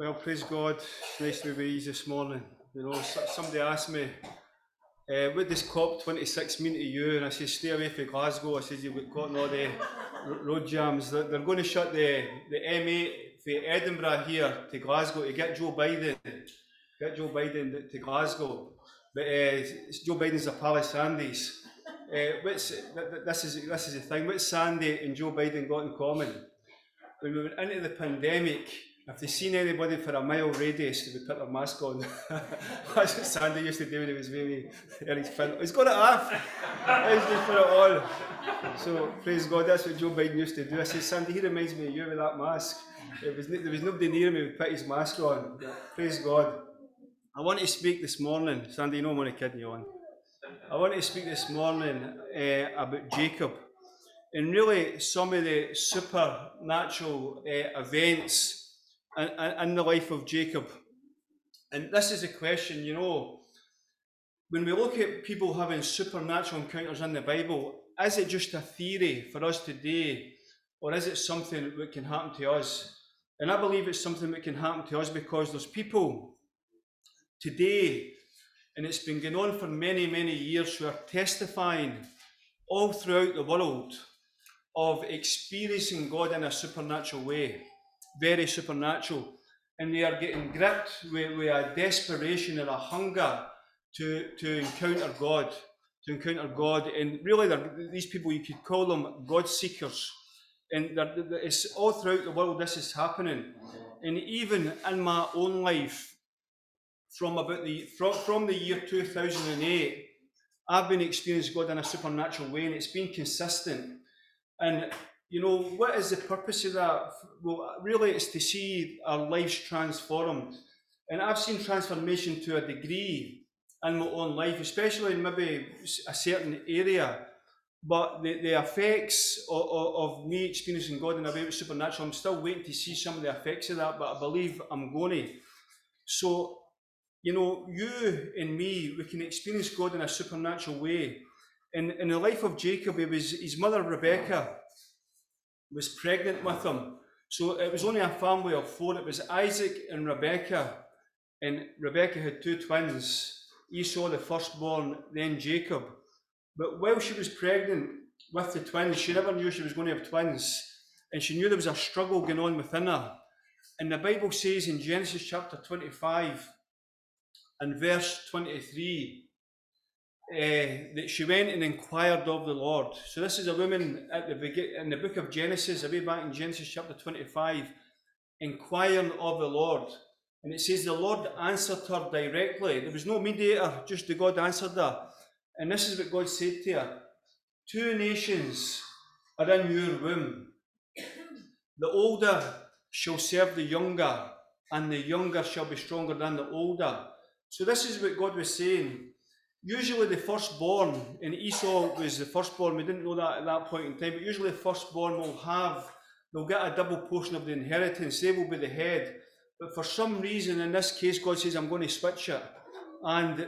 Well, praise God. It's nice to be with you this morning. You know, somebody asked me, uh, what does COP26 mean to you? And I said, stay away from Glasgow. I said, you've got all the road jams. They're, they're going to shut the, the M8 from Edinburgh here to Glasgow to get Joe Biden. Get Joe Biden to Glasgow. But uh, Joe Biden's a pal of Sandy's. Uh, what's, this, is, this is the thing. What's Sandy and Joe Biden got in common? When we went into the pandemic, if they seen anybody for a mile radius, they would put their mask on. That's what Sandy used to do when he was his fin. He's got it off. He's just put it on. So praise God, that's what Joe Biden used to do. I said, Sandy, he reminds me of you with that mask. There was, there was nobody near me who put his mask on. Praise God. I want to speak this morning. Sandy, you know I'm only kidding you on. I want to speak this morning uh, about Jacob and really some of the supernatural uh, events in, the life of Jacob. And this is a question, you know, when we look at people having supernatural encounters in the Bible, is it just a theory for us today, or is it something that can happen to us? And I believe it's something that can happen to us because there's people today, and it's been going on for many, many years, who are testifying all throughout the world of experiencing God in a supernatural way very supernatural. And they are getting gripped with, with a desperation and a hunger to, to encounter God, to encounter God. And really, these people, you could call them God seekers. And it's all throughout the world this is happening. And even in my own life, from about the from, from the year 2008, I've been experiencing God in a supernatural way, and it's been consistent. And you know, what is the purpose of that? Well, really, it's to see our lives transformed. And I've seen transformation to a degree in my own life, especially in maybe a certain area. But the, the effects of, of, of me experiencing God in a way supernatural, I'm still waiting to see some of the effects of that, but I believe I'm going to. So, you know, you and me, we can experience God in a supernatural way. In, in the life of Jacob, it was his mother Rebecca was pregnant with him. So it was only a family of four. It was Isaac and Rebecca. And Rebecca had two twins Esau, the firstborn, then Jacob. But while she was pregnant with the twins, she never knew she was going to have twins. And she knew there was a struggle going on within her. And the Bible says in Genesis chapter 25 and verse 23 uh, that she went and inquired of the Lord. So this is a woman at the in the book of Genesis, way back in Genesis chapter 25, inquiring of the Lord. And it says the Lord answered her directly. There was no mediator, just the God answered her. And this is what God said to her. Two nations are in your womb. The older shall serve the younger, and the younger shall be stronger than the older. So this is what God was saying usually the firstborn, and Esau was the firstborn, we didn't know that at that point in time, but usually the firstborn will have, they'll get a double portion of the inheritance, they will be the head. But for some reason, in this case, God says, I'm going to switch it. And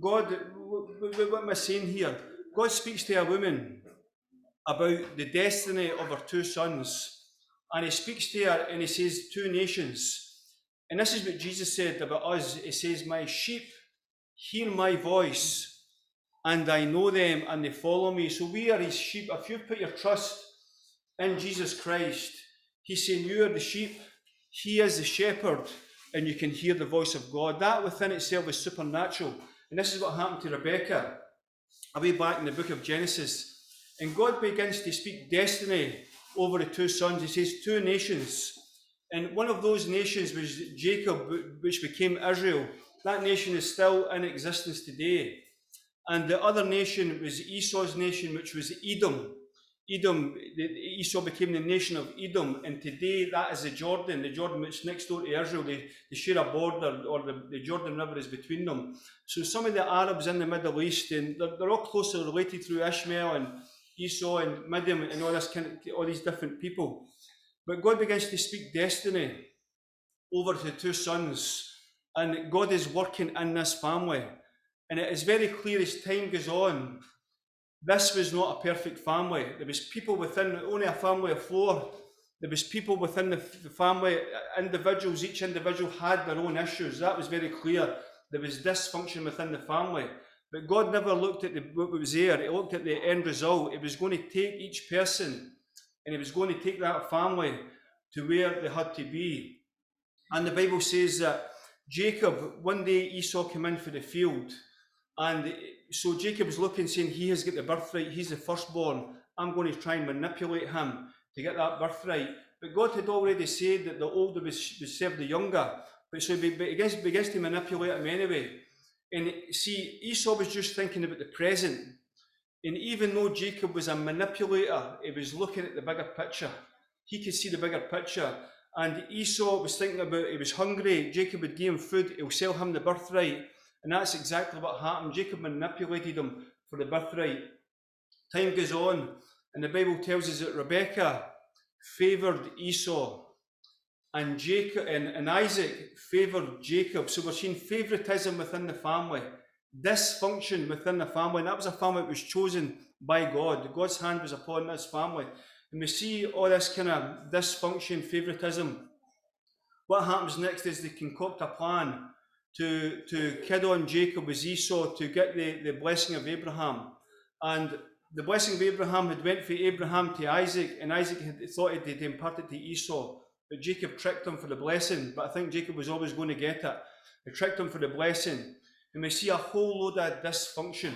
God, what am I saying here? God speaks to a woman about the destiny of her two sons. And he speaks to her and he says, Two nations. And this is what Jesus said about us. He says, My sheep hear my voice, and I know them, and they follow me. So we are his sheep. If you put your trust in Jesus Christ, he's saying you are the sheep, he is the shepherd, and you can hear the voice of God. That within itself is supernatural. And this is what happened to Rebecca. Away back in the book of Genesis. And God begins to speak destiny over the two sons. He says, two nations. And one of those nations was Jacob, which became Israel. That nation is still in existence today. And the other nation was Esau's nation, which was Edom. Edom, Esau became the nation of Edom, and today that is the Jordan, the Jordan which next door to Israel. They, they share a border, or the, the Jordan River is between them. So some of the Arabs in the Middle East, and they're, they're all closely related through Ishmael and Esau and Midian and all this kind of, all these different people. But God begins to speak destiny over the two sons and God is working in this family. And it is very clear as time goes on, this was not a perfect family. There was people within only a family of four. there was people within the, the family, uh, individuals, each individual had their own issues. That was very clear. There was dysfunction within the family. But God never looked at the, what was there, He looked at the end result. He was going to take each person and He was going to take that family to where they had to be. And the Bible says that Jacob, one day Esau came in for the field, and so Jacob was looking, saying, He has got the birthright, he's the firstborn. I'm going to try and manipulate him to get that birthright. But God had already said that the older was serve the younger. But so he begins, begins to manipulate him anyway. And see, Esau was just thinking about the present. And even though Jacob was a manipulator, he was looking at the bigger picture. He could see the bigger picture. And Esau was thinking about, he was hungry, Jacob would give him food, he'll sell him the birthright. And that's exactly what happened. Jacob manipulated him for the birthright. Time goes on, and the Bible tells us that Rebekah favoured Esau, and Jacob and, and Isaac favoured Jacob. So we're seeing favouritism within the family, dysfunction within the family, and that was a family that was chosen by God. God's hand was upon this family. And we see all this kind of dysfunction, favouritism. What happens next is they concoct a plan to, to kid on Jacob with Esau to get the, the blessing of Abraham. And the blessing of Abraham had went from Abraham to Isaac, and Isaac had thought it had imparted to Esau. But Jacob tricked him for the blessing, but I think Jacob was always going to get it. He tricked him for the blessing. And we see a whole load of dysfunction.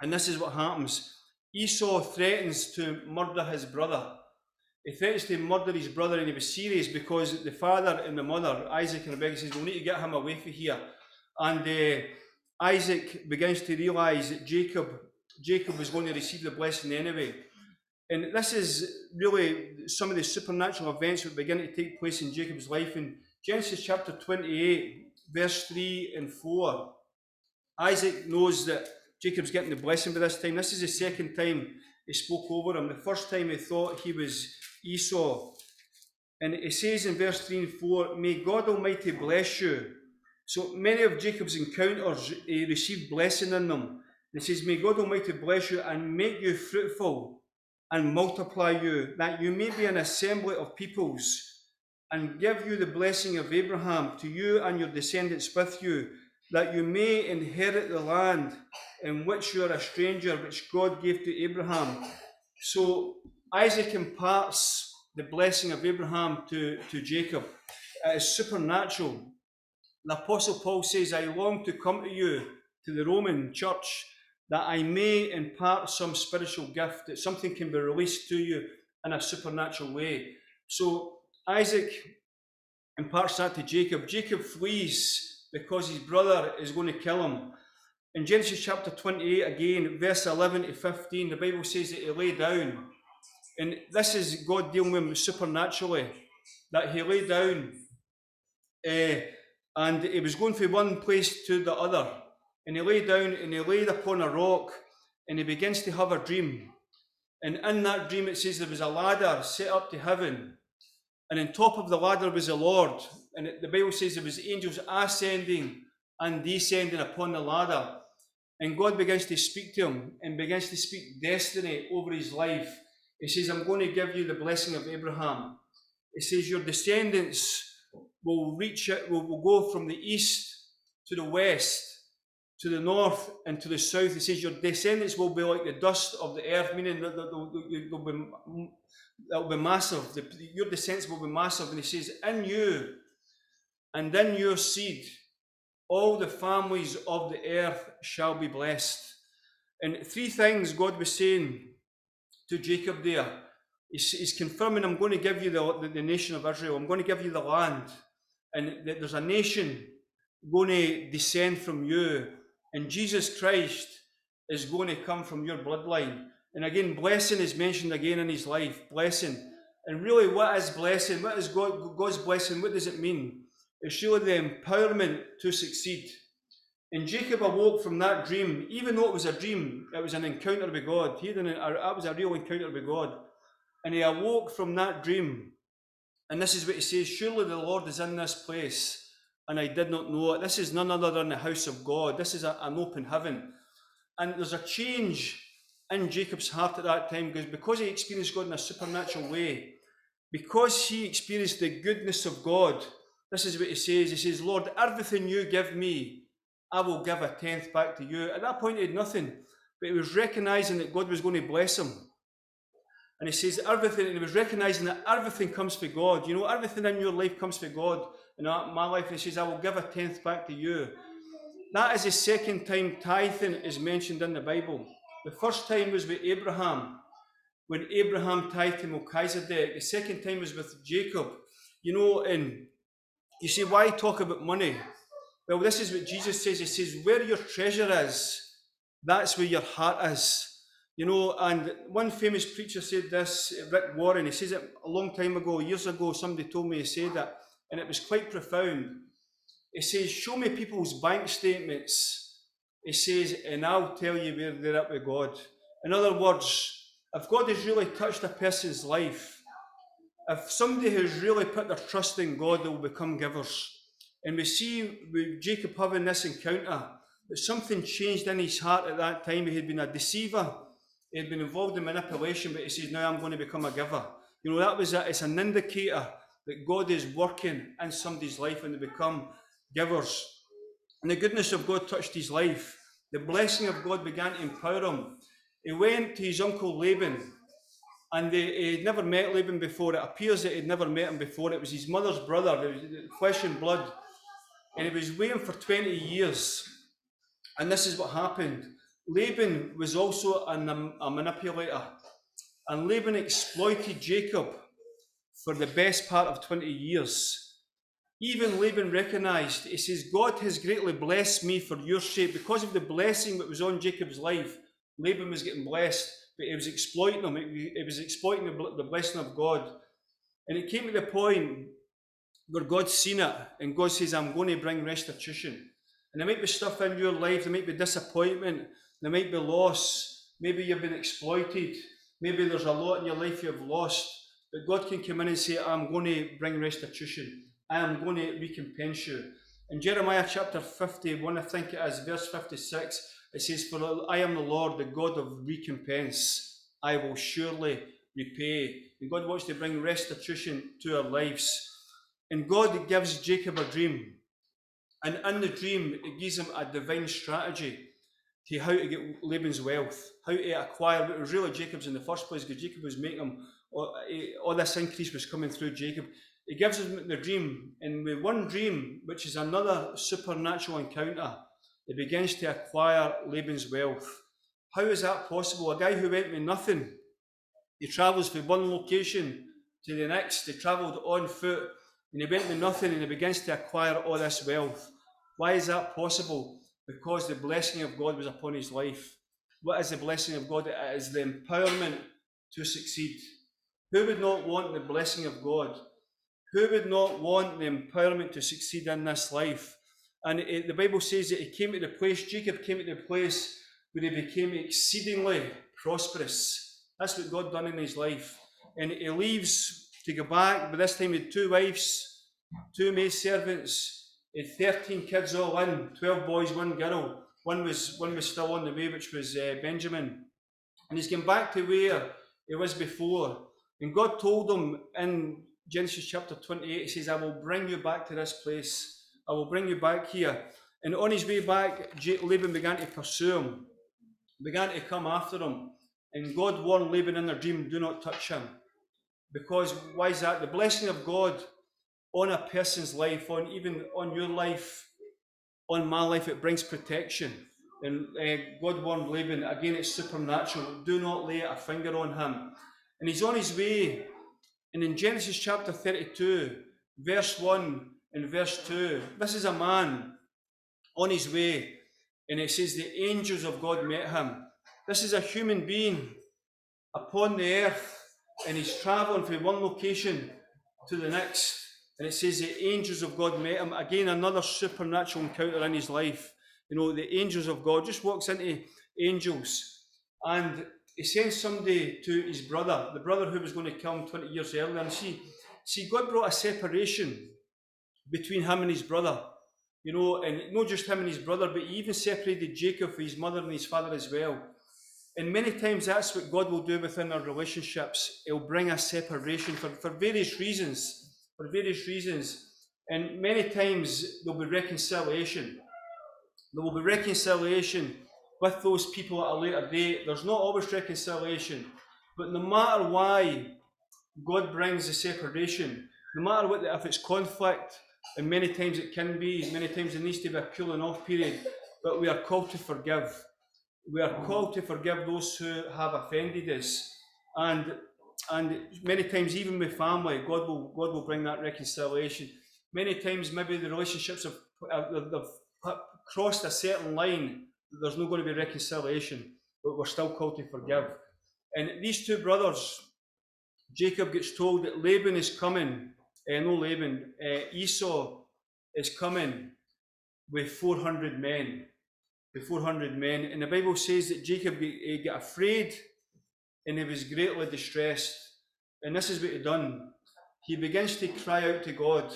And this is what happens. Esau threatens to murder his brother. He threatens to murder his brother, and he was serious because the father and the mother, Isaac and Rebekah, says, We need to get him away from here. And uh, Isaac begins to realise that Jacob, Jacob was going to receive the blessing anyway. And this is really some of the supernatural events that begin to take place in Jacob's life. In Genesis chapter 28, verse 3 and 4, Isaac knows that Jacob's getting the blessing by this time. This is the second time he spoke over him. The first time he thought he was Esau. And it says in verse 3 and 4, May God Almighty bless you. So many of Jacob's encounters, he received blessing in them. It says, May God Almighty bless you and make you fruitful and multiply you, that you may be an assembly of peoples, and give you the blessing of Abraham to you and your descendants with you, that you may inherit the land in which you are a stranger, which God gave to Abraham. So Isaac imparts the blessing of Abraham to, to Jacob. It is supernatural. The Apostle Paul says, I long to come to you, to the Roman church, that I may impart some spiritual gift, that something can be released to you in a supernatural way. So Isaac imparts that to Jacob. Jacob flees because his brother is going to kill him. In Genesis chapter 28, again, verse 11 to 15, the Bible says that he lay down. And this is God dealing with him supernaturally, that he lay down uh, and he was going from one place to the other. And he lay down and he laid upon a rock and he begins to have a dream. And in that dream, it says there was a ladder set up to heaven. And on top of the ladder was the Lord. And the Bible says there was angels ascending and descending upon the ladder. And God begins to speak to him and begins to speak destiny over his life. He says, I'm going to give you the blessing of Abraham. He says, Your descendants will reach it, will, will go from the east to the west, to the north, and to the south. He says, Your descendants will be like the dust of the earth, meaning that they'll, they'll, be, they'll be massive. The, your descendants will be massive. And he says, In you and in your seed, all the families of the earth shall be blessed. And three things God was saying to Jacob there. He's, he's confirming, I'm going to give you the, the, the, nation of Israel, I'm going to give you the land. And there's a nation going to descend from you. And Jesus Christ is going to come from your bloodline. And again, blessing is mentioned again in his life. Blessing. And really, what is blessing? What is God, God's blessing? What does it mean? It's really the empowerment to succeed. And Jacob awoke from that dream, even though it was a dream, it was an encounter with God. He didn't, that was a real encounter with God. And he awoke from that dream. And this is what he says Surely the Lord is in this place, and I did not know it. This is none other than the house of God. This is a, an open heaven. And there's a change in Jacob's heart at that time because, because he experienced God in a supernatural way. because he experienced the goodness of God, this is what he says. He says, Lord, everything you give me, I will give a tenth back to you. At that point, he had nothing, but he was recognizing that God was going to bless him. And he says everything, and he was recognizing that everything comes from God. You know, everything in your life comes from God. In my life, he says, I will give a tenth back to you. That is the second time tithing is mentioned in the Bible. The first time was with Abraham, when Abraham tithed to Melchizedek. The second time was with Jacob. You know, and you say, why talk about money? Well, this is what Jesus says. He says, where your treasure is, that's where your heart is. You know, and one famous preacher said this, Rick Warren, he says it a long time ago, years ago, somebody told me he said that, and it was quite profound. He says, Show me people's bank statements. He says, and I'll tell you where they're at with God. In other words, if God has really touched a person's life, if somebody has really put their trust in God, they will become givers. And we see with Jacob having this encounter that something changed in his heart at that time. He had been a deceiver, he had been involved in manipulation, but he says, Now I'm going to become a giver. You know, that was a, it's an indicator that God is working in somebody's life when they become givers. And the goodness of God touched his life. The blessing of God began to empower him. He went to his uncle Laban, and they, he had never met Laban before. It appears that he'd never met him before. It was his mother's brother, uh, flesh and blood. And he was waiting for 20 years. And this is what happened. Laban was also a, a manipulator. And Laban exploited Jacob for the best part of 20 years. Even Laban recognized, he says, God has greatly blessed me for your sake. Because of the blessing that was on Jacob's life, Laban was getting blessed, but he was exploiting him. He was exploiting the blessing of God. And it came to the point where God's seen it, and God says, I'm going to bring restitution. And there might be stuff in your life, there might be disappointment, there might be loss, maybe you've been exploited, maybe there's a lot in your life you've lost. But God can come in and say, I'm going to bring restitution. I am going to recompense you. In Jeremiah chapter 51, I think it is, verse 56, it says, For I am the Lord, the God of recompense. I will surely repay. And God wants to bring restitution to our lives. And God gives Jacob a dream. And in the dream, it gives him a divine strategy to how to get Laban's wealth, how to acquire what was really Jacob's in the first place, because Jacob was making him, all, all this increase was coming through Jacob. He gives us the dream, and with one dream, which is another supernatural encounter, he begins to acquire Laban's wealth. How is that possible? A guy who went with nothing, he travels from one location to the next, he travelled on foot, and he went with nothing, and he begins to acquire all this wealth. Why is that possible? Because the blessing of God was upon his life. What is the blessing of God? It is the empowerment to succeed. Who would not want the blessing of God? Who would not want the empowerment to succeed in this life? And it, the Bible says that he came to the place, Jacob came to the place where he became exceedingly prosperous. That's what God done in his life. And he leaves to go back, but this time had two wives, two maid servants, he had 13 kids all in, 12 boys, one girl. One was, one was still on the way, which was uh, Benjamin. And he's gone back to where he was before. And God told him in Genesis chapter 28, he says, I will bring you back to this place. I will bring you back here. And on his way back, Laban began to pursue him, began to come after him. And God warned Laban in their dream, do not touch him. Because why is that? The blessing of God on a person's life, on even on your life, on my life, it brings protection. And uh, God warned Laban, again, it's supernatural. Do not lay a finger on him. And he's on his way and in Genesis chapter 32, verse 1 and verse 2, this is a man on his way, and it says the angels of God met him. This is a human being upon the earth, and he's traveling from one location to the next. And it says the angels of God met him. Again, another supernatural encounter in his life. You know, the angels of God just walks into angels. And he sends somebody to his brother, the brother who was going to kill him 20 years earlier. And see, see, God brought a separation between him and his brother. You know, and not just him and his brother, but he even separated Jacob from his mother and his father as well. And many times that's what God will do within our relationships. He'll bring a separation for, for various reasons. For various reasons. And many times there'll be reconciliation. There will be reconciliation with those people at a later date. There's not always reconciliation. But no matter why God brings the separation, no matter what, if it's conflict, and many times it can be, many times it needs to be a cooling off period, but we are called to forgive. We are called to forgive those who have offended us. And and many times, even with family, God will God will bring that reconciliation. Many times, maybe the relationships have, have crossed a certain line. There's not going to be reconciliation, but we're still called to forgive. And these two brothers, Jacob gets told that Laban is coming. Uh, no, Laban, uh, Esau is coming with 400 men. With 400 men. And the Bible says that Jacob he got afraid and he was greatly distressed. And this is what he done. He begins to cry out to God.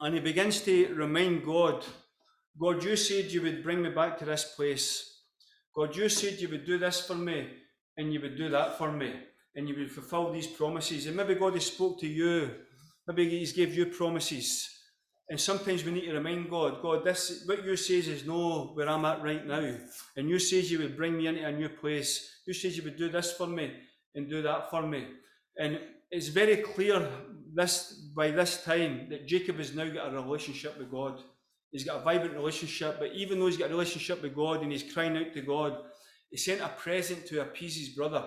And he begins to remind God, God, you said you would bring me back to this place. God, you said you would do this for me and you would do that for me and you would fulfill these promises. And maybe God has spoke to you. Maybe He's gave you promises. And sometimes we need to remind God, God, this what you says is no where I'm at right now. And you says you would bring me into a new place. You says you would do this for me and do that for me. And it's very clear this by this time that Jacob has now got a relationship with God. He's got a vibrant relationship, but even though he's got a relationship with God and he's crying out to God, he sent a present to appease his brother.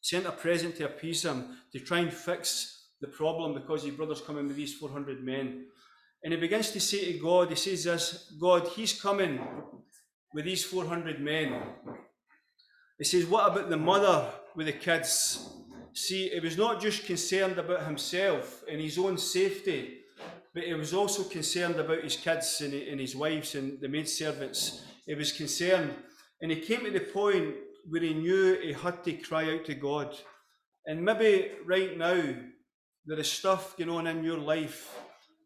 He sent a present to appease him to try and fix the problem because his brother's coming with these 400 men. And he begins to say to God, he says this, God, he's coming with these 400 men. He says, what about the mother with the kids? See, he was not just concerned about himself and his own safety, but he was also concerned about his kids and, his wives and the maid servants. He was concerned. And he came to the point where he knew he had to cry out to God. And maybe right now, there is stuff going on in your life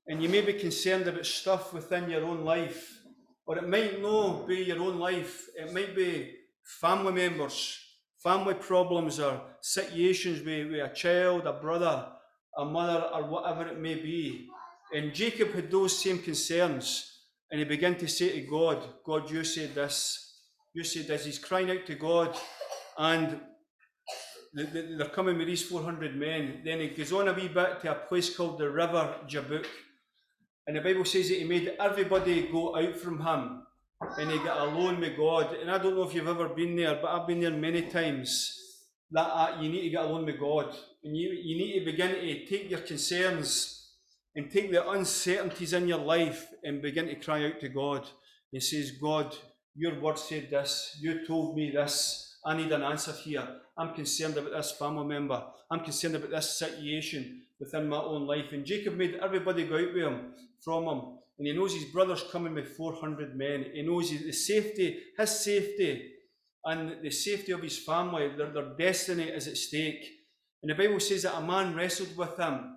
and you may be concerned about stuff within your own life, or it might not be your own life, it might be family members, family problems, or situations with, with a child, a brother, a mother, or whatever it may be. And Jacob had those same concerns, and he began to say to God, God, you said this, you said this. He's crying out to God, and they're coming with these 400 men. Then he goes on a wee bit to a place called the River Jabbok. And the Bible says that he made everybody go out from him and he got alone with God. And I don't know if you've ever been there, but I've been there many times. That uh, you need to get alone with God. And you, you need to begin to take your concerns and take the uncertainties in your life and begin to cry out to God. He says, God, your word said this. You told me this. I need an answer here. I'm concerned about this family member. I'm concerned about this situation within my own life. And Jacob made everybody go out with him from him. And he knows his brother's coming with 400 men. He knows the safety, his safety, and the safety of his family, their, their destiny is at stake. And the Bible says that a man wrestled with him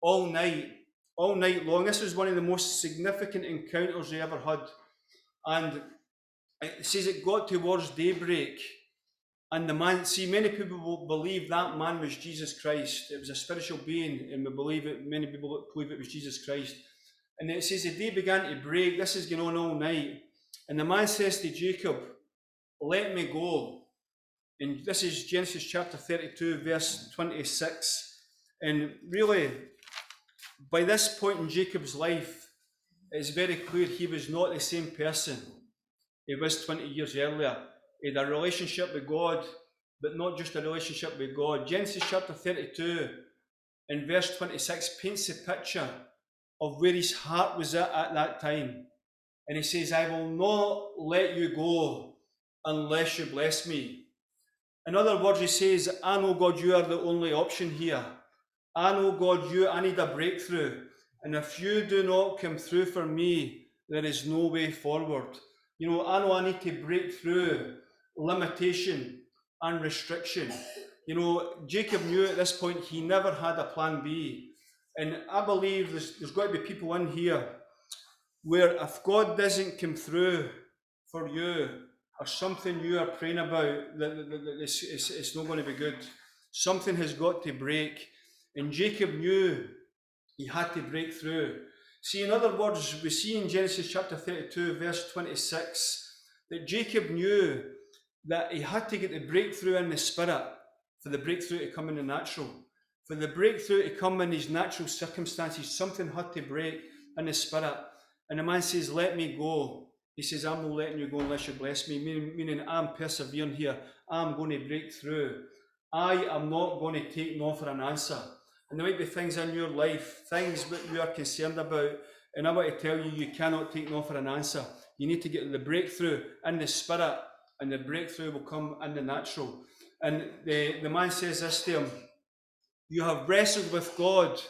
all night, all night long. This was one of the most significant encounters he ever had. And it says it got towards daybreak. And the man, see, many people will believe that man was Jesus Christ. It was a spiritual being, and we believe it, many people believe it was Jesus Christ. And it says the day began to break. This is going on all night. And the man says to Jacob, Let me go. And this is Genesis chapter 32, verse 26. And really, by this point in Jacob's life, it's very clear he was not the same person he was 20 years earlier. He had a relationship with God, but not just a relationship with God. Genesis chapter 32 and verse 26 paints a picture of where his heart was at at that time. And he says, I will not let you go unless you bless me. In other words, he says, I know, God, you are the only option here. I know, God, you, I need a breakthrough. And if you do not come through for me, there is no way forward. You know, I know I need to break through limitation and restriction. You know, Jacob knew at this point he never had a plan B. And I believe there's, there's got to be people in here where if God doesn't come through for you, or something you are praying about that, that, that it's, it's, it's not going to be good. Something has got to break. And Jacob knew he had to break through. See, in other words, we see in Genesis chapter 32, verse 26, that Jacob knew that he had to get the breakthrough in the spirit for the breakthrough to come in the natural. For the breakthrough to come in these natural circumstances, something had to break in the spirit. And the man says, Let me go. He says, I'm not letting you go unless you bless me, meaning, meaning I'm persevering here. I'm going to break through. I am not going to take no for an answer. And there might be things in your life, things that you are concerned about. And I want to tell you, you cannot take no for an answer. You need to get the breakthrough in the spirit, and the breakthrough will come in the natural. And the, the man says this to him You have wrestled with God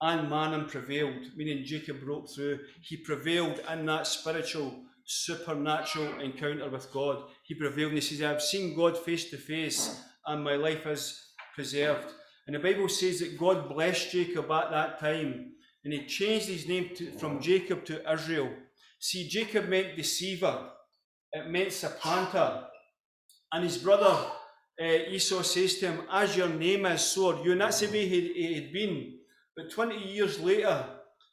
and man and prevailed, meaning Jacob broke through. He prevailed in that spiritual, supernatural encounter with God. He prevailed and he says, I've seen God face to face and my life is preserved. And the Bible says that God blessed Jacob at that time and he changed his name to, from Jacob to Israel. See, Jacob meant deceiver, it meant supplanter. And his brother uh, Esau says to him, As your name is, so are you. And that's the way he, he had been. But 20 years later,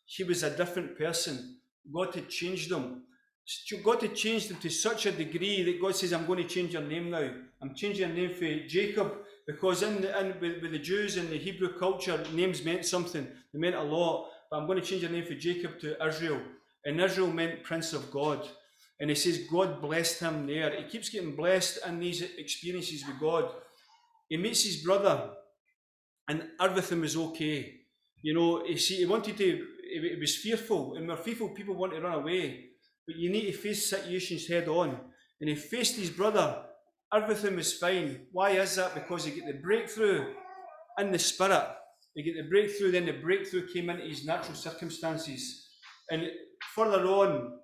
he was a different person. God had changed him. God had changed him to such a degree that God says, I'm going to change your name now. I'm changing your name for Jacob because in, the, in with, with, the Jews and the Hebrew culture, names meant something. They meant a lot. But I'm going to change your name for Jacob to Israel. And Israel meant Prince of God. And he says God blessed him there. He keeps getting blessed in these experiences with God. He meets his brother, and everything was okay. You know, you see, he wanted to, he was fearful, and we're fearful people want to run away, but you need to face situations head on. And he faced his brother, everything was fine. Why is that? Because he get the breakthrough in the spirit. He get the breakthrough, then the breakthrough came into his natural circumstances. And further on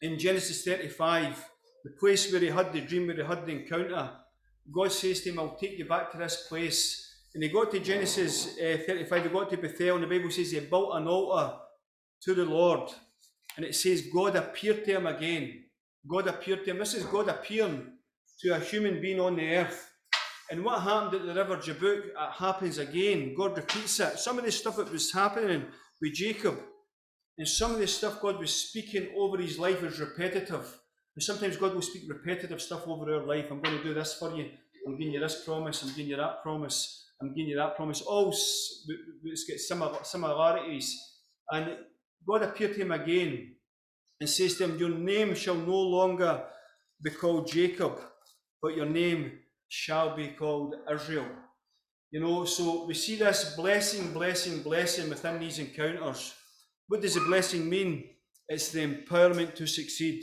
in Genesis 35, the place where he had the dream, where he had the encounter, God says to him, I'll take you back to this place and he got to Genesis uh, 35, he got to Bethel, and the Bible says he built an altar to the Lord. And it says God appeared to him again. God appeared to him. This is God appearing to a human being on the earth. And what happened at the river Jabbok happens again. God repeats it. Some of the stuff that was happening with Jacob, and some of the stuff God was speaking over his life was repetitive. And sometimes God will speak repetitive stuff over our life. I'm going to do this for you. I'm giving you this promise. I'm giving you that promise. I'm giving you that promise. Oh, All it's got similar, similarities. And God appeared to him again and says to him, Your name shall no longer be called Jacob, but your name shall be called Israel. You know, so we see this blessing, blessing, blessing within these encounters. What does the blessing mean? It's the empowerment to succeed.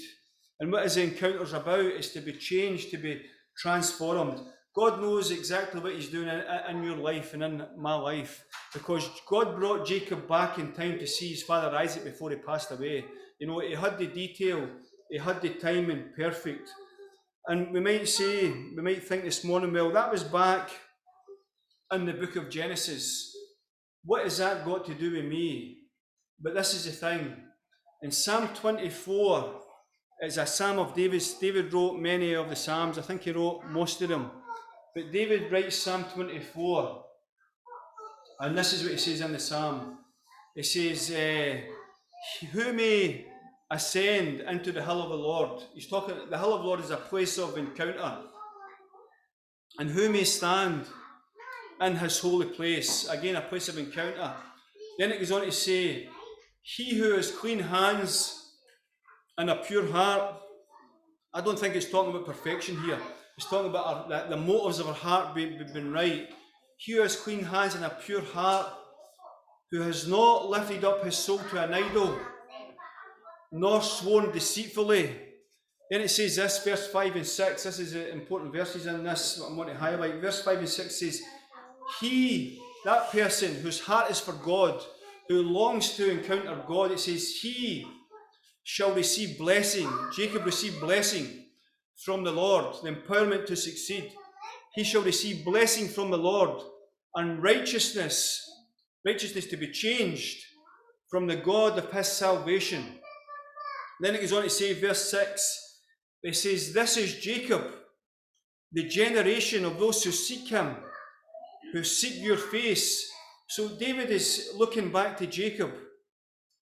And what is the encounters about? Is to be changed, to be transformed. God knows exactly what He's doing in, in, your life and in my life because God brought Jacob back in time to see his father Isaac before he passed away. You know, he had the detail, he had the timing perfect. And we might say, we might think this morning, well, that was back in the book of Genesis. What has that got to do with me? But this is the thing. In Psalm 24, it's a psalm of David's. David wrote many of the psalms. I think he wrote most of them. But David writes Psalm 24, and this is what he says in the psalm. He says, uh, Who may ascend into the hill of the Lord? He's talking, the hill of the Lord is a place of encounter. And who may stand in his holy place? Again, a place of encounter. Then it goes on to say, He who has clean hands and a pure heart. I don't think it's talking about perfection here. It's talking about our, the, the, motives of our heart being, being right. He who has clean hands and a pure heart, who has not lifted up his soul to an idol, nor sworn deceitfully. Then it says this, verse 5 and 6. This is important verses in this I want to highlight. Verse 5 and 6 says, He, that person whose heart is for God, who longs to encounter God, it says, He shall receive blessing. Jacob received blessing from the Lord, the empowerment to succeed. He shall receive blessing from the Lord and righteousness, righteousness to be changed from the God of his salvation. Then it goes on to say, verse 6 It says, This is Jacob, the generation of those who seek him, who seek your face. So David is looking back to Jacob.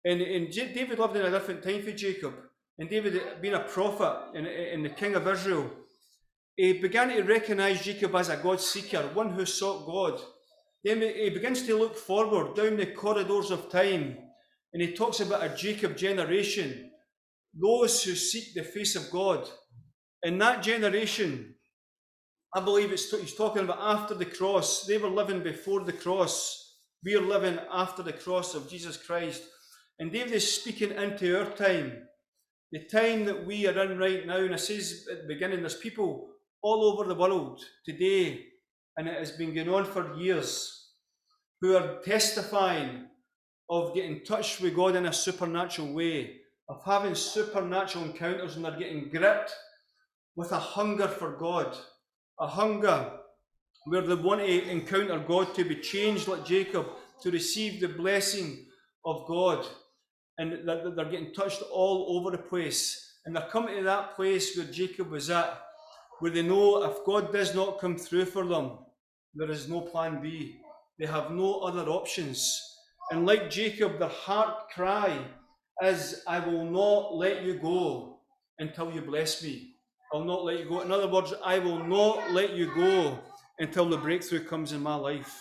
And, and David lived in a different time for Jacob. And David, being a prophet and, and the king of Israel, he began to recognize Jacob as a God seeker, one who sought God. Then he begins to look forward down the corridors of time, and he talks about a Jacob generation, those who seek the face of God. In that generation, I believe it's he's talking about after the cross. They were living before the cross. We are living after the cross of Jesus Christ. And David is speaking into our time, the time that we are in right now. And it says at the beginning, there's people all over the world today, and it has been going on for years, who are testifying of getting in touch with God in a supernatural way, of having supernatural encounters, and they're getting gripped with a hunger for God, a hunger where they want to encounter God to be changed like Jacob, to receive the blessing of God. And they're getting touched all over the place. And they're coming to that place where Jacob was at, where they know if God does not come through for them, there is no plan B. They have no other options. And like Jacob, their heart cry is, I will not let you go until you bless me. I'll not let you go. In other words, I will not let you go until the breakthrough comes in my life.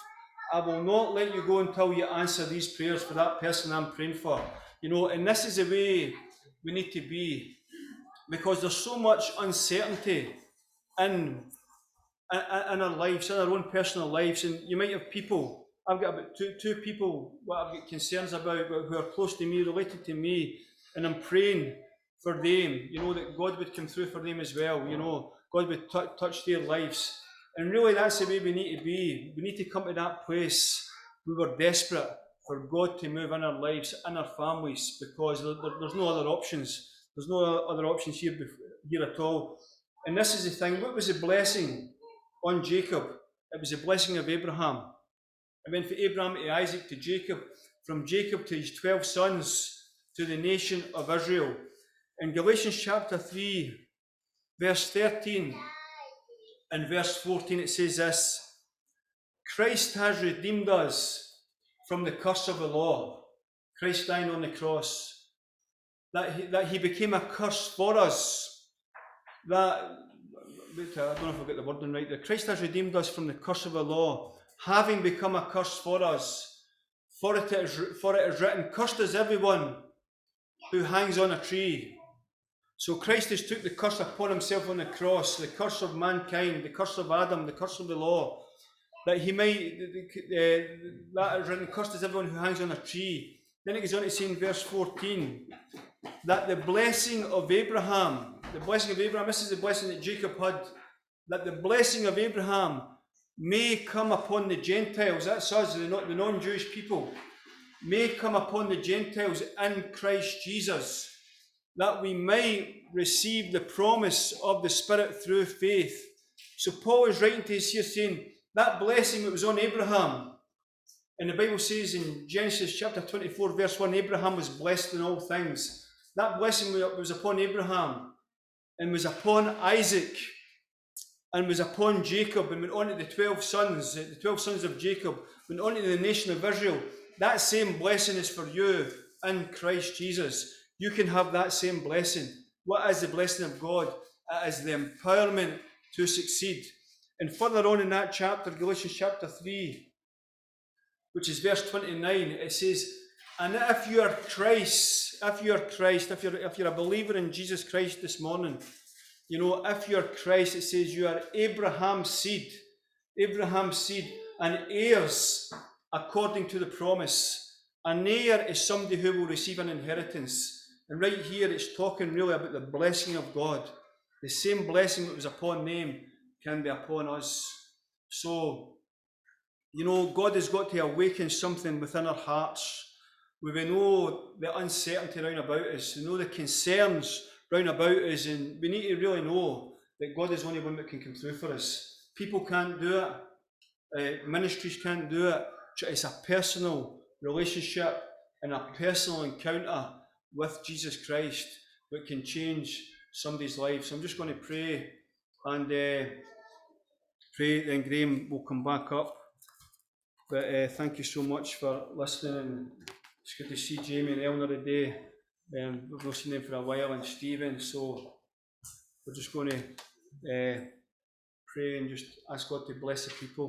I will not let you go until you answer these prayers for that person I'm praying for. You know, and this is the way we need to be because there's so much uncertainty in, in, in our lives, in our own personal lives. And you might have people, I've got about two, two people what I've got concerns about, who are close to me, related to me, and I'm praying for them, you know, that God would come through for them as well, you know, God would t- touch their lives. And really, that's the way we need to be. We need to come to that place we were desperate for God to move in our lives, in our families, because there, there, there's no other options. There's no other options here, here at all. And this is the thing what was the blessing on Jacob? It was the blessing of Abraham. It went from Abraham to Isaac to Jacob, from Jacob to his 12 sons to the nation of Israel. In Galatians chapter 3, verse 13 and verse 14, it says this Christ has redeemed us from the curse of the law. Christ dying on the cross. That he, that he became a curse for us. That, I don't know if I get the wording right there. Christ has redeemed us from the curse of the law, having become a curse for us. For it is, for it is written, Cursed is everyone who hangs on a tree. So Christ has took the curse upon himself on the cross, the curse of mankind, the curse of Adam, the curse of the law, that he might, uh, that is written, cursed is everyone who hangs on a tree. Then it goes on to say in verse 14, that the blessing of Abraham, the blessing of Abraham, this is the blessing that Jacob had, that the blessing of Abraham may come upon the Gentiles, that's us, the non Jewish people, may come upon the Gentiles in Christ Jesus that we might receive the promise of the Spirit through faith. So Paul is writing to us here saying that blessing that was on Abraham. And the Bible says in Genesis chapter 24, verse 1, Abraham was blessed in all things. That blessing was upon Abraham and was upon Isaac and was upon Jacob and went on to the 12 sons, the 12 sons of Jacob, went on to the nation of Israel. That same blessing is for you in Christ Jesus you can have that same blessing. What is the blessing of God? It is the empowerment to succeed. And further on in that chapter, Galatians chapter 3, which is verse 29, it says, And if you are Christ, if you are Christ, if you're, if you're a believer in Jesus Christ this morning, you know, if you're Christ, it says you are Abraham's seed, Abraham's seed, and heirs according to the promise. An heir is somebody who will receive an inheritance. And right here, it's talking really about the blessing of God. The same blessing that was upon them can be upon us. So, you know, God has got to awaken something within our hearts. We know the uncertainty round about us, we know the concerns round about us, and we need to really know that God is the only one that can come through for us. People can't do it, uh, ministries can't do it. It's a personal relationship and a personal encounter with Jesus Christ that can change somebody's life. So I'm just going to pray and uh, pray then Graham will come back up. But uh, thank you so much for listening and it's good to see Jamie and Eleanor today. Um, we've not seen them for a while and Stephen, so we're just going to uh, pray and just ask God to bless the people.